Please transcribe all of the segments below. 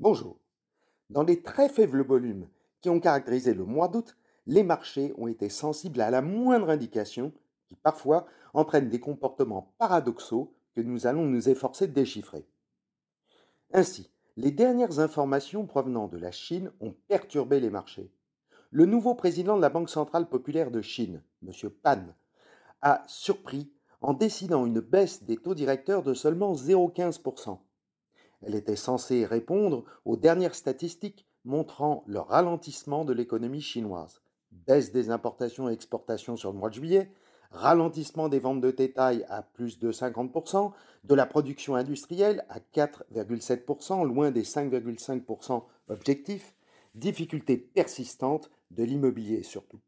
Bonjour. Dans les très faibles volumes qui ont caractérisé le mois d'août, les marchés ont été sensibles à la moindre indication qui parfois entraîne des comportements paradoxaux que nous allons nous efforcer de déchiffrer. Ainsi, les dernières informations provenant de la Chine ont perturbé les marchés. Le nouveau président de la Banque centrale populaire de Chine, M. Pan, a surpris en décidant une baisse des taux directeurs de seulement 0,15%. Elle était censée répondre aux dernières statistiques montrant le ralentissement de l'économie chinoise. Baisse des importations et exportations sur le mois de juillet, ralentissement des ventes de détail à plus de 50%, de la production industrielle à 4,7%, loin des 5,5% objectifs, difficultés persistantes de l'immobilier surtout.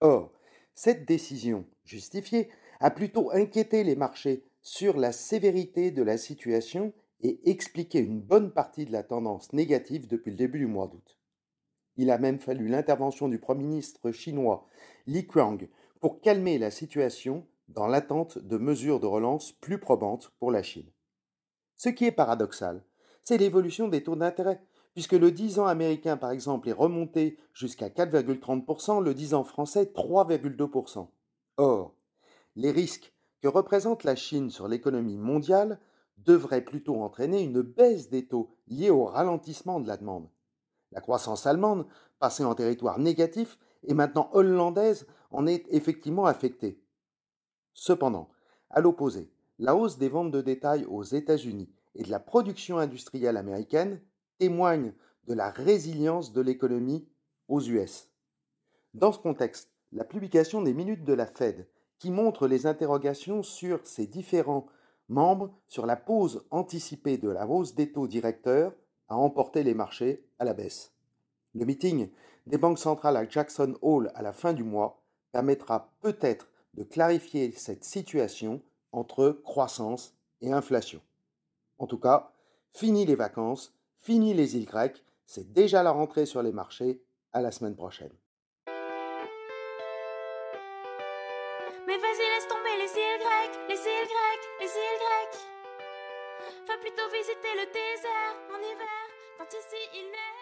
Or, cette décision justifiée a plutôt inquiété les marchés sur la sévérité de la situation et expliquer une bonne partie de la tendance négative depuis le début du mois d'août. Il a même fallu l'intervention du Premier ministre chinois Li Qiang pour calmer la situation dans l'attente de mesures de relance plus probantes pour la Chine. Ce qui est paradoxal, c'est l'évolution des taux d'intérêt, puisque le 10 ans américain, par exemple, est remonté jusqu'à 4,30%, le 10 ans français 3,2%. Or, les risques que représente la Chine sur l'économie mondiale devrait plutôt entraîner une baisse des taux liée au ralentissement de la demande. La croissance allemande, passée en territoire négatif, et maintenant hollandaise, en est effectivement affectée. Cependant, à l'opposé, la hausse des ventes de détail aux États-Unis et de la production industrielle américaine témoigne de la résilience de l'économie aux US. Dans ce contexte, la publication des minutes de la Fed, qui montre les interrogations sur ces différents membre sur la pause anticipée de la hausse des taux directeurs a emporté les marchés à la baisse. Le meeting des banques centrales à Jackson Hole à la fin du mois permettra peut-être de clarifier cette situation entre croissance et inflation. En tout cas, fini les vacances, fini les îles grecques, c'est déjà la rentrée sur les marchés, à la semaine prochaine. Îles grecques, les îles grecques, les îles grecques. Va plutôt visiter le désert en hiver, quand ici il neige.